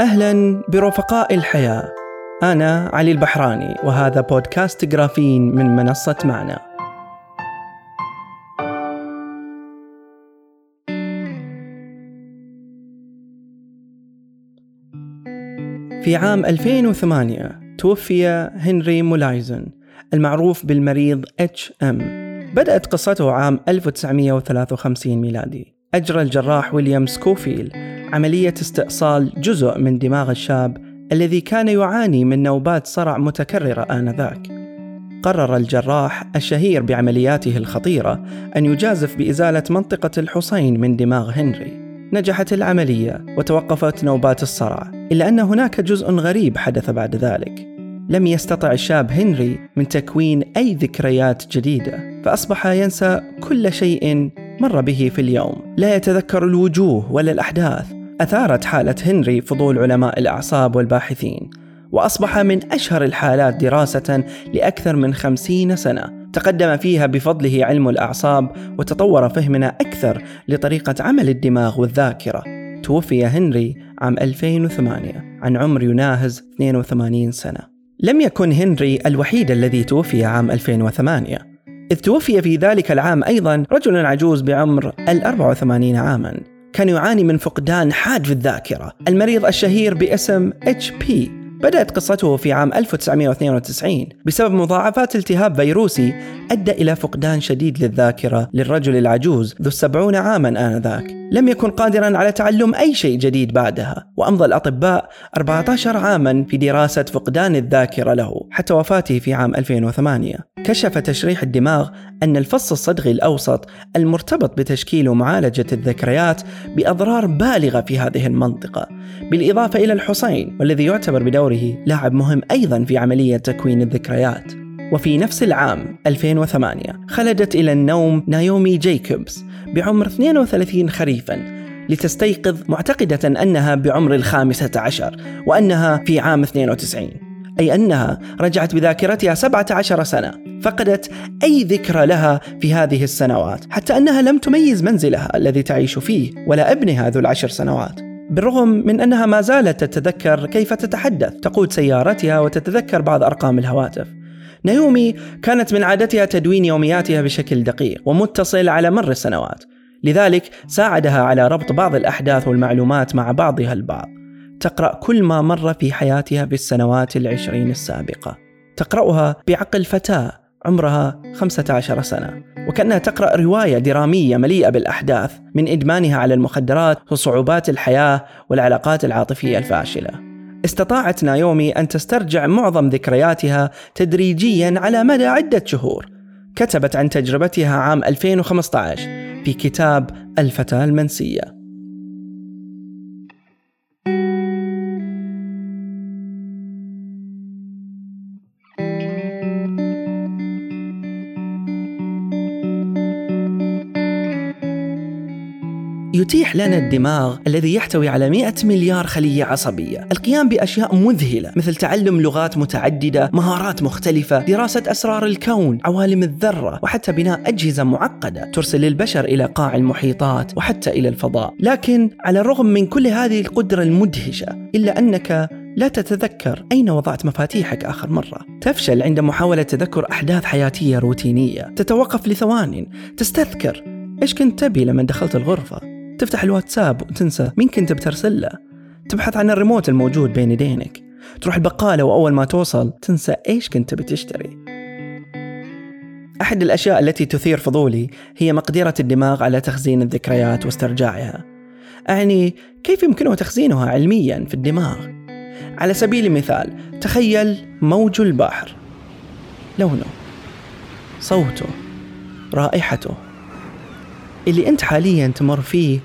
أهلا برفقاء الحياة. أنا علي البحراني وهذا بودكاست جرافين من منصة معنا في عام 2008 توفي هنري مولايزن المعروف بالمريض HM بدأت قصته عام 1953 ميلادي. أجرى الجراح ويليام سكوفيل عملية استئصال جزء من دماغ الشاب الذي كان يعاني من نوبات صرع متكررة آنذاك. قرر الجراح الشهير بعملياته الخطيرة أن يجازف بإزالة منطقة الحصين من دماغ هنري. نجحت العملية وتوقفت نوبات الصرع، إلا أن هناك جزء غريب حدث بعد ذلك. لم يستطع الشاب هنري من تكوين أي ذكريات جديدة، فأصبح ينسى كل شيء مر به في اليوم، لا يتذكر الوجوه ولا الأحداث، أثارت حالة هنري فضول علماء الأعصاب والباحثين وأصبح من أشهر الحالات دراسة لأكثر من خمسين سنة. تقدم فيها بفضله علم الأعصاب وتطور فهمنا أكثر لطريقة عمل الدماغ والذاكرة. توفي هنري عام 2008 عن عمر يناهز 82 سنة. لم يكن هنري الوحيد الذي توفي عام 2008 إذ توفي في ذلك العام أيضا رجل عجوز بعمر ال 84 عاما. كان يعاني من فقدان حاد في الذاكرة. المريض الشهير باسم HP بدأت قصته في عام 1992 بسبب مضاعفات التهاب فيروسي أدى إلى فقدان شديد للذاكرة للرجل العجوز ذو السبعون عاما آنذاك. لم يكن قادرا على تعلم أي شيء جديد بعدها وأمضى الأطباء 14 عاما في دراسة فقدان الذاكرة له حتى وفاته في عام 2008 كشف تشريح الدماغ أن الفص الصدغي الأوسط المرتبط بتشكيل ومعالجة الذكريات بأضرار بالغة في هذه المنطقة بالإضافة إلى الحصين والذي يعتبر بدوره لاعب مهم أيضا في عملية تكوين الذكريات. وفي نفس العام 2008 خلدت إلى النوم نايومي جيكوبز بعمر 32 خريفا لتستيقظ معتقدة أنها بعمر الخامسة عشر وأنها في عام 92 أي أنها رجعت بذاكرتها 17 سنة فقدت أي ذكرى لها في هذه السنوات حتى أنها لم تميز منزلها الذي تعيش فيه ولا ابنها ذو العشر سنوات. بالرغم من أنها ما زالت تتذكر كيف تتحدث تقود سيارتها وتتذكر بعض أرقام الهواتف. نايومي كانت من عادتها تدوين يومياتها بشكل دقيق ومتصل على مر السنوات. لذلك ساعدها على ربط بعض الأحداث والمعلومات مع بعضها البعض. تقرأ كل ما مر في حياتها في السنوات العشرين السابقة. تقرأها بعقل فتاة عمرها 15 سنة. وكأنها تقرأ رواية درامية مليئة بالأحداث من إدمانها على المخدرات وصعوبات الحياة والعلاقات العاطفية الفاشلة. استطاعت نايومي أن تسترجع معظم ذكرياتها تدريجيا على مدى عدة شهور. كتبت عن تجربتها عام 2015 في كتاب الفتاة المنسية. يتيح لنا الدماغ الذي يحتوي على 100 مليار خلية عصبية. القيام بأشياء مذهلة مثل تعلم لغات متعددة مهارات مختلفة دراسة أسرار الكون عوالم الذرة وحتى بناء أجهزة معقدة ترسل البشر إلى قاع المحيطات وحتى إلى الفضاء. لكن على الرغم من كل هذه القدرة المدهشة إلا أنك لا تتذكر أين وضعت مفاتيحك آخر مرة. تفشل عند محاولة تذكر أحداث حياتية روتينية. تتوقف لثوان. تستذكر إيش كنت تبي لما دخلت الغرفة. تفتح الواتساب وتنسى. مين كنت بترسل له؟ تبحث عن الريموت الموجود بين يدينك. تروح البقالة وأول ما توصل تنسى إيش كنت بتشتري. أحد الأشياء التي تثير فضولي هي مقدرة الدماغ على تخزين الذكريات واسترجاعها. أعني كيف يمكنه تخزينها علميا في الدماغ؟ على سبيل المثال تخيل موج البحر. لونه صوته رائحته. اللي أنت حاليا تمر فيه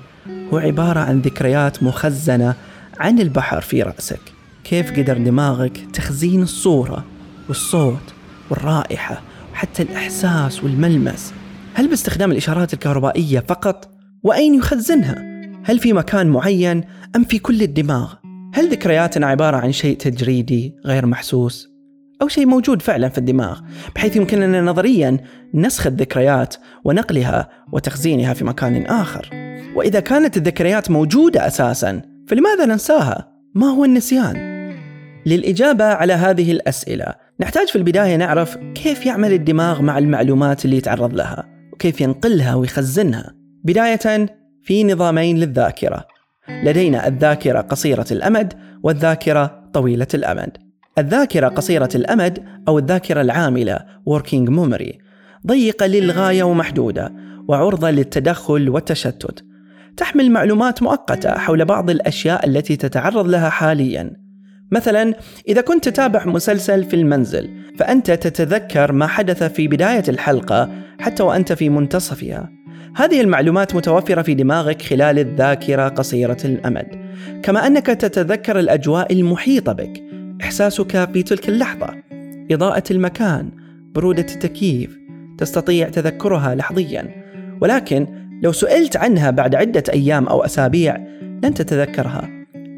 هو عبارة عن ذكريات مخزنة عن البحر في رأسك كيف قدر دماغك تخزين الصورة والصوت والرائحة وحتى الإحساس والملمس هل باستخدام الإشارات الكهربائية فقط؟ وأين يخزنها؟ هل في مكان معين أم في كل الدماغ؟ هل ذكرياتنا عبارة عن شيء تجريدي غير محسوس؟ أو شيء موجود فعلا في الدماغ بحيث يمكن لنا نظريا نسخ الذكريات ونقلها وتخزينها في مكان آخر وإذا كانت الذكريات موجودة أساسا فلماذا ننساها؟ ما هو النسيان؟ للإجابة على هذه الأسئلة نحتاج في البداية نعرف كيف يعمل الدماغ مع المعلومات اللي يتعرض لها وكيف ينقلها ويخزنها بداية في نظامين للذاكرة لدينا الذاكرة قصيرة الأمد والذاكرة طويلة الأمد الذاكرة قصيرة الأمد أو الذاكرة العاملة working memory ضيقة للغاية ومحدودة وعرضة للتدخل والتشتت تحمل معلومات مؤقتة حول بعض الأشياء التي تتعرض لها حاليا. مثلا إذا كنت تتابع مسلسل في المنزل فأنت تتذكر ما حدث في بداية الحلقة حتى وأنت في منتصفها. هذه المعلومات متوفرة في دماغك خلال الذاكرة قصيرة الأمد. كما أنك تتذكر الأجواء المحيطة بك. إحساسك في تلك اللحظة. إضاءة المكان. برودة التكييف. تستطيع تذكرها لحظيا. ولكن لو سئلت عنها بعد عدة أيام أو أسابيع لن تتذكرها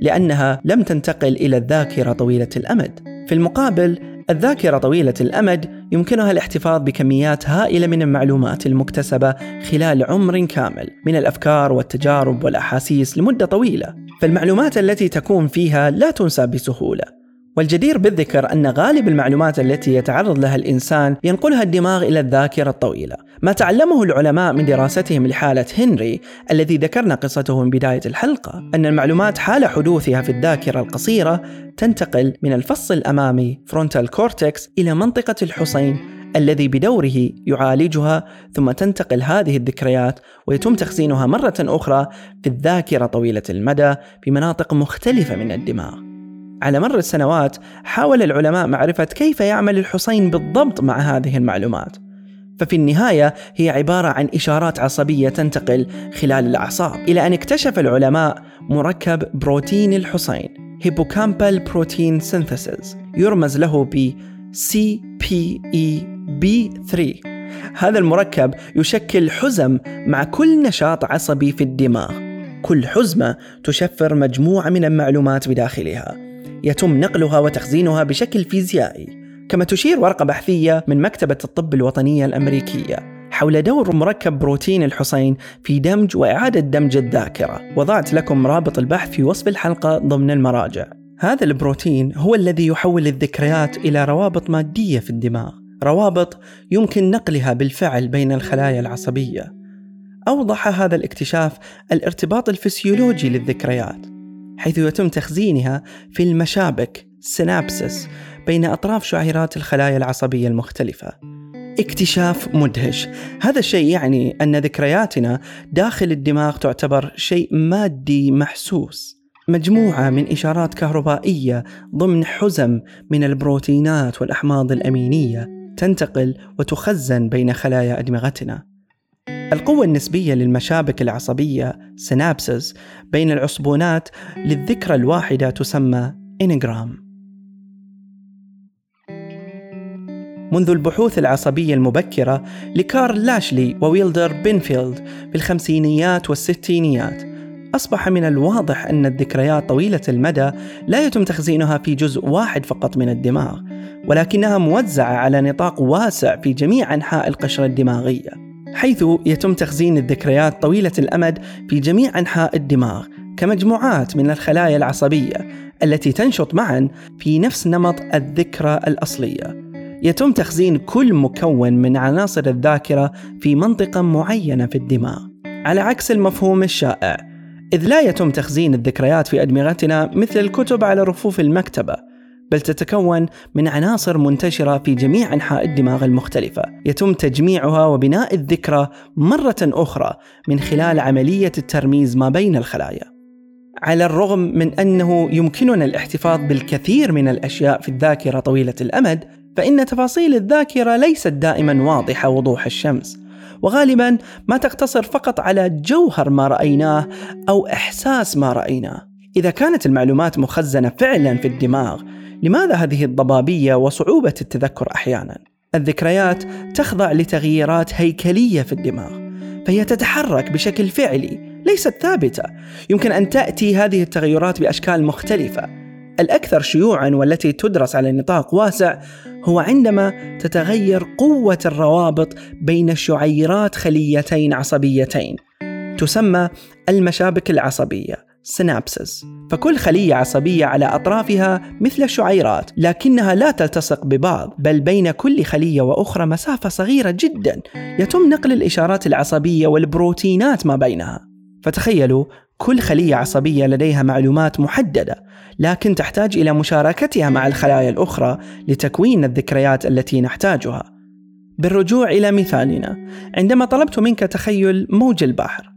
لأنها لم تنتقل إلى الذاكرة طويلة الأمد. في المقابل الذاكرة طويلة الأمد يمكنها الاحتفاظ بكميات هائلة من المعلومات المكتسبة خلال عمر كامل من الأفكار والتجارب والأحاسيس لمدة طويلة. فالمعلومات التي تكون فيها لا تنسى بسهولة. والجدير بالذكر أن غالب المعلومات التي يتعرض لها الإنسان ينقلها الدماغ إلى الذاكرة الطويلة. ما تعلمه العلماء من دراستهم لحالة هنري الذي ذكرنا قصته من بداية الحلقة أن المعلومات حال حدوثها في الذاكرة القصيرة تنتقل من الفص الأمامي frontal cortex إلى منطقة الحصين الذي بدوره يعالجها ثم تنتقل هذه الذكريات ويتم تخزينها مرة أخرى في الذاكرة طويلة المدى في مناطق مختلفة من الدماغ. على مر السنوات حاول العلماء معرفة كيف يعمل الحصين بالضبط مع هذه المعلومات. ففي النهاية هي عبارة عن إشارات عصبية تنتقل خلال الأعصاب إلى أن اكتشف العلماء مركب بروتين الحصين hippocampal protein synthesis يرمز له ب CPEB3 هذا المركب يشكل حزم مع كل نشاط عصبي في الدماغ. كل حزمة تشفر مجموعة من المعلومات بداخلها. يتم نقلها وتخزينها بشكل فيزيائي كما تشير ورقة بحثية من مكتبة الطب الوطنية الأمريكية حول دور مركب بروتين الحصين في دمج وإعادة دمج الذاكرة. وضعت لكم رابط البحث في وصف الحلقة ضمن المراجع. هذا البروتين هو الذي يحول الذكريات إلى روابط مادية في الدماغ. روابط يمكن نقلها بالفعل بين الخلايا العصبية. أوضح هذا الاكتشاف الارتباط الفسيولوجي للذكريات. حيث يتم تخزينها في المشابك synapses بين أطراف شعيرات الخلايا العصبية المختلفة. اكتشاف مدهش. هذا الشيء يعني أن ذكرياتنا داخل الدماغ تعتبر شيء مادي محسوس مجموعة من إشارات كهربائية ضمن حزم من البروتينات والأحماض الأمينية تنتقل وتخزن بين خلايا أدمغتنا. القوة النسبية للمشابك العصبية سينابسز بين العصبونات للذكرى الواحدة تسمى إنغرام منذ البحوث العصبية المبكرة لكارل لاشلي وويلدر بينفيلد في الخمسينيات والستينيات أصبح من الواضح أن الذكريات طويلة المدى لا يتم تخزينها في جزء واحد فقط من الدماغ ولكنها موزعة على نطاق واسع في جميع أنحاء القشرة الدماغية. حيث يتم تخزين الذكريات طويلة الأمد في جميع أنحاء الدماغ كمجموعات من الخلايا العصبية التي تنشط معا في نفس نمط الذكرى الأصلية. يتم تخزين كل مكون من عناصر الذاكرة في منطقة معينة في الدماغ، على عكس المفهوم الشائع، إذ لا يتم تخزين الذكريات في أدمغتنا مثل الكتب على رفوف المكتبة، بل تتكون من عناصر منتشرة في جميع أنحاء الدماغ المختلفة. يتم تجميعها وبناء الذكرى مرة أخرى من خلال عملية الترميز ما بين الخلايا. على الرغم من أنه يمكننا الاحتفاظ بالكثير من الأشياء في الذاكرة طويلة الأمد فإن تفاصيل الذاكرة ليست دائما واضحة وضوح الشمس. وغالبا ما تقتصر فقط على جوهر ما رأيناه أو إحساس ما رأيناه. إذا كانت المعلومات مخزنة فعلا في الدماغ لماذا هذه الضبابية وصعوبة التذكر أحيانا؟ الذكريات تخضع لتغييرات هيكلية في الدماغ فهي تتحرك بشكل فعلي ليست ثابتة. يمكن أن تأتي هذه التغيرات بأشكال مختلفة. الأكثر شيوعا والتي تدرس على نطاق واسع هو عندما تتغير قوة الروابط بين شعيرات خليتين عصبيتين تسمى المشابك العصبية. سينابسس. فكل خلية عصبية على أطرافها مثل الشعيرات لكنها لا تلتصق ببعض بل بين كل خلية وأخرى مسافة صغيرة جدا. يتم نقل الإشارات العصبية والبروتينات ما بينها. فتخيلوا كل خلية عصبية لديها معلومات محددة لكن تحتاج إلى مشاركتها مع الخلايا الأخرى لتكوين الذكريات التي نحتاجها. بالرجوع إلى مثالنا عندما طلبت منك تخيل موج البحر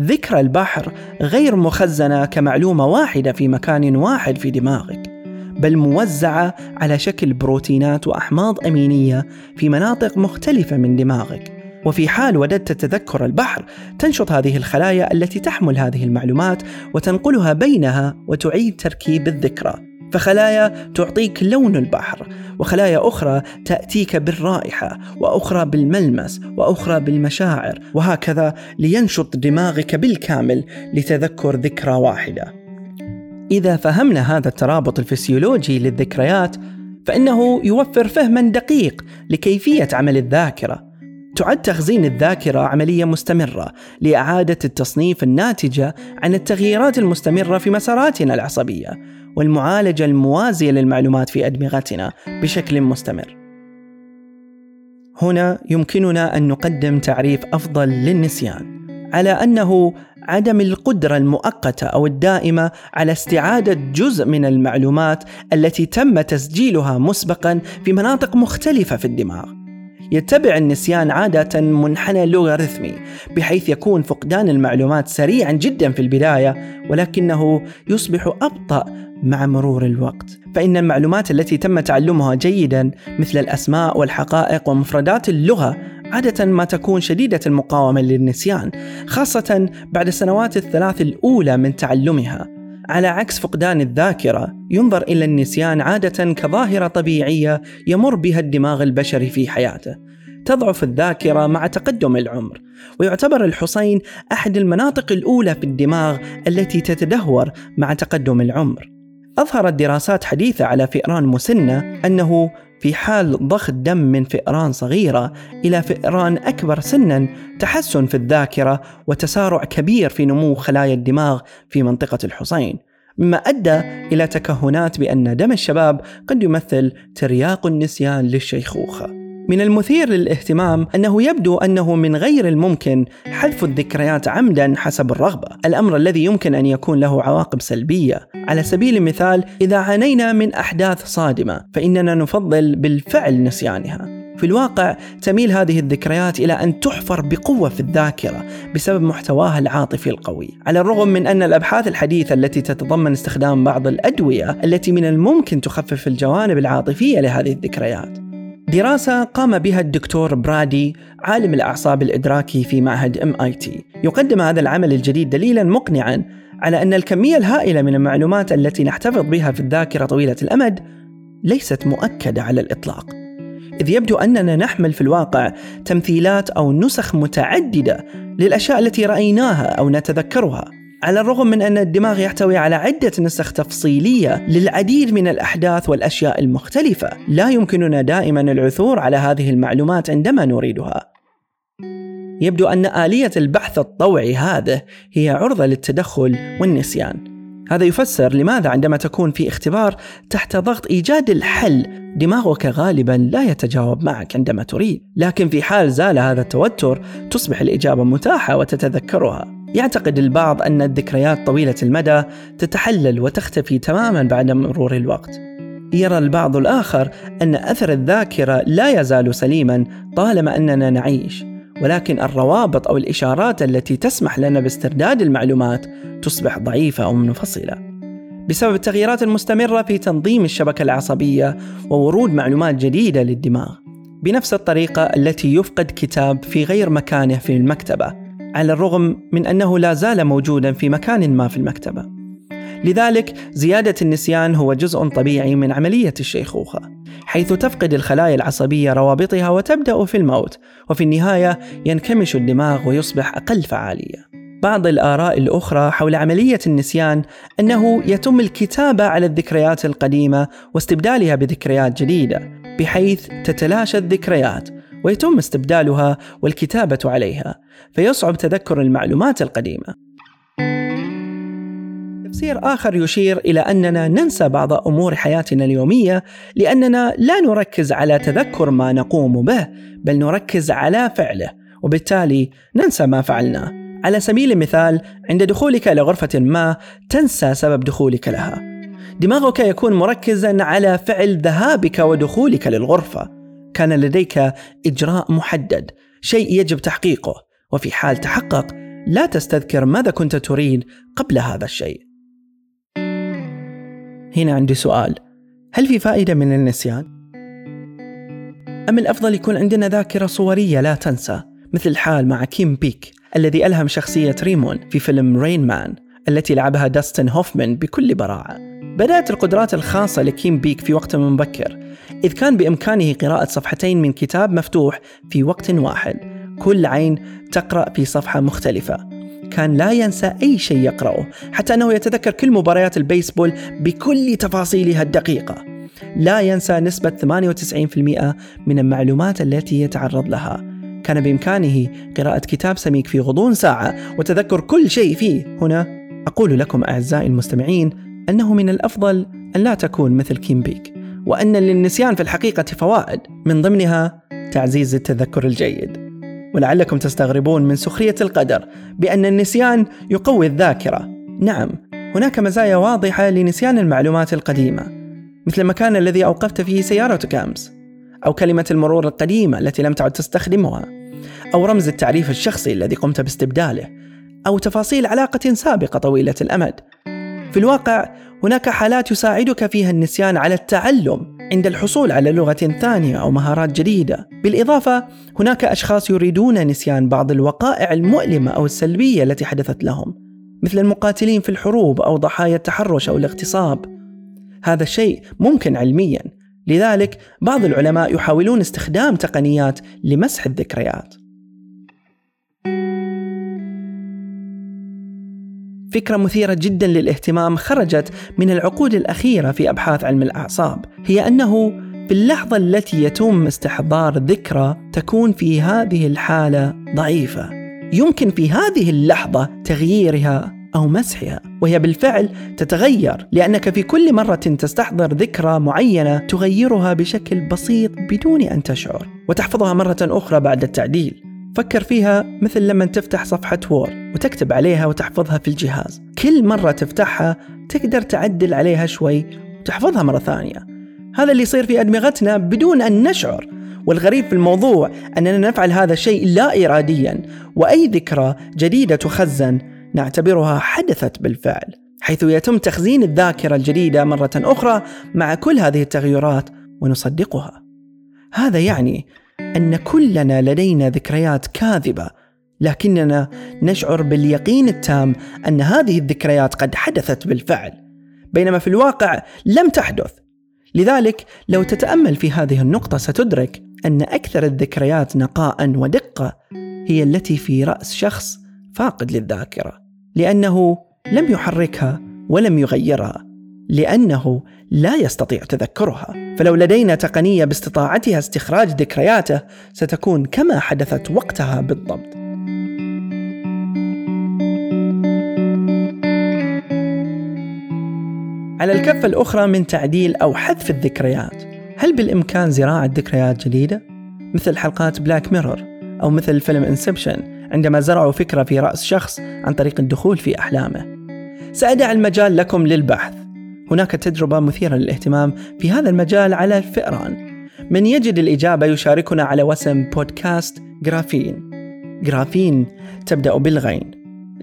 ذكرى البحر غير مخزنة كمعلومة واحدة في مكان واحد في دماغك بل موزعة على شكل بروتينات وأحماض أمينية في مناطق مختلفة من دماغك. وفي حال وددت تذكر البحر تنشط هذه الخلايا التي تحمل هذه المعلومات وتنقلها بينها وتعيد تركيب الذكرى. فخلايا تعطيك لون البحر وخلايا أخرى تأتيك بالرائحة وأخرى بالملمس وأخرى بالمشاعر وهكذا لينشط دماغك بالكامل لتذكر ذكرى واحدة. إذا فهمنا هذا الترابط الفسيولوجي للذكريات فإنه يوفر فهما دقيق لكيفية عمل الذاكرة. تعد تخزين الذاكرة عملية مستمرة لإعادة التصنيف الناتجة عن التغييرات المستمرة في مساراتنا العصبية. والمعالجة الموازية للمعلومات في أدمغتنا بشكل مستمر. هنا يمكننا أن نقدم تعريف أفضل للنسيان على أنه عدم القدرة المؤقتة أو الدائمة على استعادة جزء من المعلومات التي تم تسجيلها مسبقا في مناطق مختلفة في الدماغ يتبع النسيان عادة منحنى لوغاريتمي بحيث يكون فقدان المعلومات سريعا جدا في البداية ولكنه يصبح أبطأ مع مرور الوقت. فإن المعلومات التي تم تعلمها جيدا مثل الأسماء والحقائق ومفردات اللغة عادة ما تكون شديدة المقاومة للنسيان خاصة بعد السنوات الثلاث الأولى من تعلمها. على عكس فقدان الذاكرة ينظر إلى النسيان عادة كظاهرة طبيعية يمر بها الدماغ البشري في حياته. تضعف الذاكرة مع تقدم العمر. ويعتبر الحصين أحد المناطق الأولى في الدماغ التي تتدهور مع تقدم العمر. أظهرت دراسات حديثة على فئران مسنة أنه في حال ضخ دم من فئران صغيرة إلى فئران أكبر سنا تحسن في الذاكرة وتسارع كبير في نمو خلايا الدماغ في منطقة الحصين. مما أدى إلى تكهنات بأن دم الشباب قد يمثل ترياق النسيان للشيخوخة. من المثير للاهتمام أنه يبدو أنه من غير الممكن حذف الذكريات عمدا حسب الرغبة. الأمر الذي يمكن أن يكون له عواقب سلبية. على سبيل المثال إذا عانينا من أحداث صادمة فإننا نفضل بالفعل نسيانها. في الواقع تميل هذه الذكريات إلى أن تحفر بقوة في الذاكرة بسبب محتواها العاطفي القوي. على الرغم من أن الأبحاث الحديثة التي تتضمن استخدام بعض الأدوية التي من الممكن تخفف الجوانب العاطفية لهذه الذكريات دراسة قام بها الدكتور برادي عالم الأعصاب الإدراكي في معهد ام اي تي يقدم هذا العمل الجديد دليلا مقنعا على أن الكمية الهائلة من المعلومات التي نحتفظ بها في الذاكرة طويلة الأمد ليست مؤكدة على الإطلاق. إذ يبدو أننا نحمل في الواقع تمثيلات أو نسخ متعددة للأشياء التي رأيناها أو نتذكرها. على الرغم من أن الدماغ يحتوي على عدة نسخ تفصيلية للعديد من الأحداث والأشياء المختلفة، لا يمكننا دائما العثور على هذه المعلومات عندما نريدها. يبدو أن آلية البحث الطوعي هذه هي عرضة للتدخل والنسيان. هذا يفسر لماذا عندما تكون في اختبار تحت ضغط إيجاد الحل دماغك غالبا لا يتجاوب معك عندما تريد، لكن في حال زال هذا التوتر تصبح الإجابة متاحة وتتذكرها. يعتقد البعض أن الذكريات طويلة المدى تتحلل وتختفي تماما بعد مرور الوقت. يرى البعض الآخر أن أثر الذاكرة لا يزال سليما طالما أننا نعيش، ولكن الروابط أو الإشارات التي تسمح لنا باسترداد المعلومات تصبح ضعيفة أو منفصلة. بسبب التغييرات المستمرة في تنظيم الشبكة العصبية وورود معلومات جديدة للدماغ. بنفس الطريقة التي يفقد كتاب في غير مكانه في المكتبة على الرغم من أنه لا زال موجودا في مكان ما في المكتبة. لذلك زيادة النسيان هو جزء طبيعي من عملية الشيخوخة حيث تفقد الخلايا العصبية روابطها وتبدأ في الموت وفي النهاية ينكمش الدماغ ويصبح أقل فعالية. بعض الآراء الأخرى حول عملية النسيان أنه يتم الكتابة على الذكريات القديمة واستبدالها بذكريات جديدة بحيث تتلاشى الذكريات ويتم استبدالها والكتابة عليها فيصعب تذكر المعلومات القديمة. تفسير آخر يشير إلى أننا ننسى بعض أمور حياتنا اليومية لأننا لا نركز على تذكر ما نقوم به بل نركز على فعله وبالتالي ننسى ما فعلناه. على سبيل المثال عند دخولك إلى غرفة ما تنسى سبب دخولك لها. دماغك يكون مركزا على فعل ذهابك ودخولك للغرفة. كان لديك إجراء محدد شيء يجب تحقيقه. وفي حال تحقق لا تستذكر ماذا كنت تريد قبل هذا الشيء. هنا عندي سؤال. هل في فائدة من النسيان؟ أم الأفضل يكون عندنا ذاكرة صورية لا تنسى مثل الحال مع كيم بيك الذي ألهم شخصية ريمون في فيلم رين مان التي لعبها داستن هوفمان بكل براعة. بدأت القدرات الخاصة لكيم بيك في وقت مبكر إذ كان بإمكانه قراءة صفحتين من كتاب مفتوح في وقت واحد. كل عين تقرأ في صفحة مختلفة. كان لا ينسى أي شيء يقرأه حتى أنه يتذكر كل مباريات البيسبول بكل تفاصيلها الدقيقة. لا ينسى نسبة 98% من المعلومات التي يتعرض لها. كان بإمكانه قراءة كتاب سميك في غضون ساعة وتذكر كل شيء فيه. هنا أقول لكم أعزائي المستمعين أنه من الأفضل أن لا تكون مثل كيم بيك وأن للنسيان في الحقيقة فوائد من ضمنها تعزيز التذكر الجيد ولعلكم تستغربون من سخرية القدر بأن النسيان يقوي الذاكرة. نعم، هناك مزايا واضحة لنسيان المعلومات القديمة، مثل المكان الذي أوقفت فيه سيارتك أمس، أو كلمة المرور القديمة التي لم تعد تستخدمها، أو رمز التعريف الشخصي الذي قمت باستبداله، أو تفاصيل علاقة سابقة طويلة الأمد. في الواقع هناك حالات يساعدك فيها النسيان على التعلم عند الحصول على لغة ثانية أو مهارات جديدة. بالإضافة هناك أشخاص يريدون نسيان بعض الوقائع المؤلمة أو السلبية التي حدثت لهم، مثل المقاتلين في الحروب أو ضحايا التحرش أو الاغتصاب. هذا الشيء ممكن علميا، لذلك بعض العلماء يحاولون استخدام تقنيات لمسح الذكريات. فكرة مثيرة جدا للاهتمام خرجت من العقود الأخيرة في أبحاث علم الأعصاب. هي أنه في اللحظة التي يتم استحضار ذكرى تكون في هذه الحالة ضعيفة. يمكن في هذه اللحظة تغييرها أو مسحها وهي بالفعل تتغير لأنك في كل مرة تستحضر ذكرى معينة تغيرها بشكل بسيط بدون أن تشعر وتحفظها مرة أخرى بعد التعديل. فكر فيها مثل لما تفتح صفحة وورد وتكتب عليها وتحفظها في الجهاز. كل مرة تفتحها تقدر تعدل عليها شوي وتحفظها مرة ثانية. هذا اللي يصير في أدمغتنا بدون أن نشعر. والغريب في الموضوع أننا نفعل هذا الشيء لا إراديا وأي ذكرى جديدة تخزن نعتبرها حدثت بالفعل. حيث يتم تخزين الذاكرة الجديدة مرة أخرى مع كل هذه التغيرات ونصدقها. هذا يعني أن كلنا لدينا ذكريات كاذبة لكننا نشعر باليقين التام أن هذه الذكريات قد حدثت بالفعل بينما في الواقع لم تحدث. لذلك لو تتأمل في هذه النقطة ستدرك أن أكثر الذكريات نقاء ودقة هي التي في رأس شخص فاقد للذاكرة لأنه لم يحركها ولم يغيرها. لأنه لا يستطيع تذكرها. فلو لدينا تقنية باستطاعتها استخراج ذكرياته ستكون كما حدثت وقتها بالضبط. على الكفة الأخرى من تعديل أو حذف الذكريات هل بالإمكان زراعة ذكريات جديدة؟ مثل حلقات Black Mirror أو مثل فيلم Inception عندما زرعوا فكرة في رأس شخص عن طريق الدخول في أحلامه. سأدع المجال لكم للبحث. هناك تجربة مثيرة للاهتمام في هذا المجال على الفئران من يجد الإجابة يشاركنا على وسم بودكاست جرافين. جرافين تبدأ بالغين.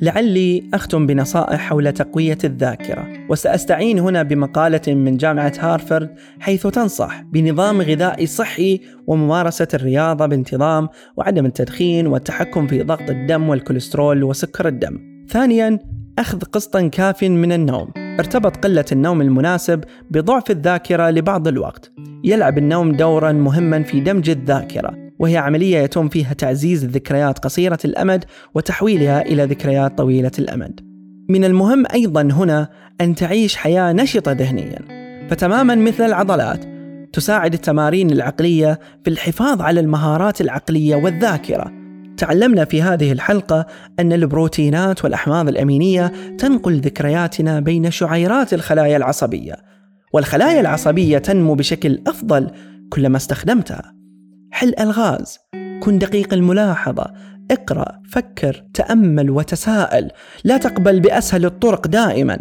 لعلي أختم بنصائح حول تقوية الذاكرة وسأستعين هنا بمقالة من جامعة هارفارد حيث تنصح بنظام غذائي صحي وممارسة الرياضة بانتظام وعدم التدخين والتحكم في ضغط الدم والكوليسترول وسكر الدم. ثانيا أخذ قسطا كاف من النوم. ارتبط قلة النوم المناسب بضعف الذاكرة لبعض الوقت. يلعب النوم دورا مهما في دمج الذاكرة وهي عملية يتم فيها تعزيز الذكريات قصيرة الأمد وتحويلها إلى ذكريات طويلة الأمد. من المهم أيضا هنا أن تعيش حياة نشطة ذهنيا. فتماما مثل العضلات تساعد التمارين العقلية في الحفاظ على المهارات العقلية والذاكرة. تعلمنا في هذه الحلقة أن البروتينات والأحماض الأمينية تنقل ذكرياتنا بين شعيرات الخلايا العصبية والخلايا العصبية تنمو بشكل أفضل كلما استخدمتها. حل ألغاز. كن دقيق الملاحظة. اقرأ فكر تأمل وتساءل. لا تقبل بأسهل الطرق دائما.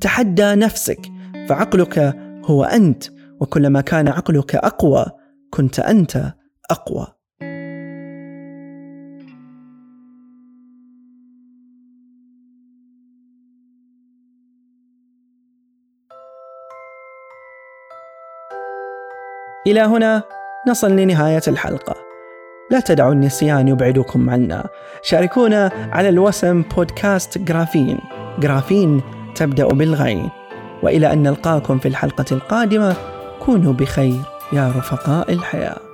تحدى نفسك. فعقلك هو أنت وكلما كان عقلك أقوى كنت أنت أقوى. إلى هنا نصل لنهاية الحلقة. لا تدعوا النسيان يبعدكم عنا. شاركونا على الوسم بودكاست جرافين. جرافين تبدأ بالغين. وإلى أن نلقاكم في الحلقة القادمة كونوا بخير يا رفقاء الحياة.